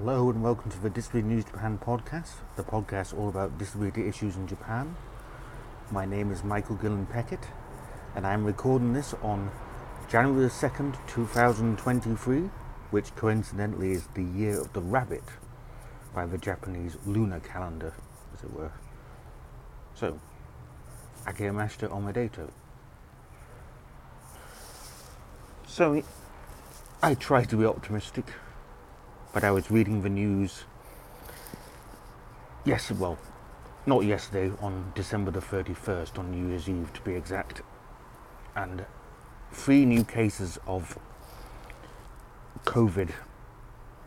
Hello and welcome to the Disability News Japan podcast, the podcast all about disability issues in Japan. My name is Michael Gillen Peckett, and I'm recording this on January the 2nd, 2023, which coincidentally is the year of the rabbit by the Japanese lunar calendar, as it were. So, Akemashite Omedeto. So, I try to be optimistic but I was reading the news. Yes, well, not yesterday, on December the 31st, on New Year's Eve to be exact, and three new cases of COVID,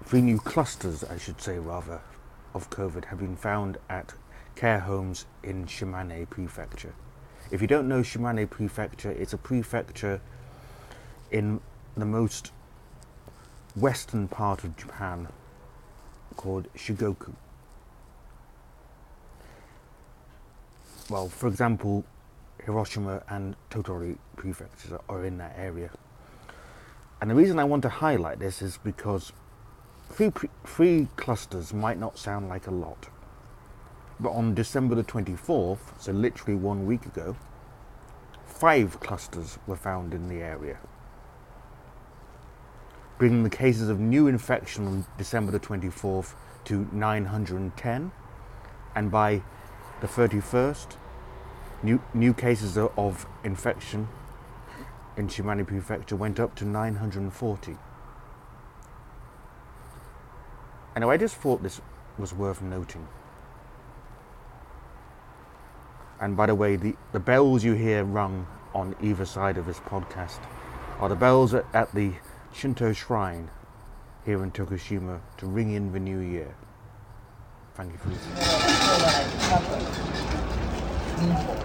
three new clusters, I should say, rather, of COVID have been found at care homes in Shimane Prefecture. If you don't know Shimane Prefecture, it's a prefecture in the most western part of Japan called Shigoku. Well, for example, Hiroshima and Tottori prefectures are in that area. And the reason I want to highlight this is because three, three clusters might not sound like a lot. But on December the 24th, so literally one week ago, five clusters were found in the area bringing the cases of new infection on December the 24th to 910. And by the 31st, new, new cases of infection in Shimane Prefecture went up to 940. And I just thought this was worth noting. And by the way, the, the bells you hear rung on either side of this podcast are the bells at, at the Shinto shrine here in Tokushima to ring in the new year. Thank you for listening.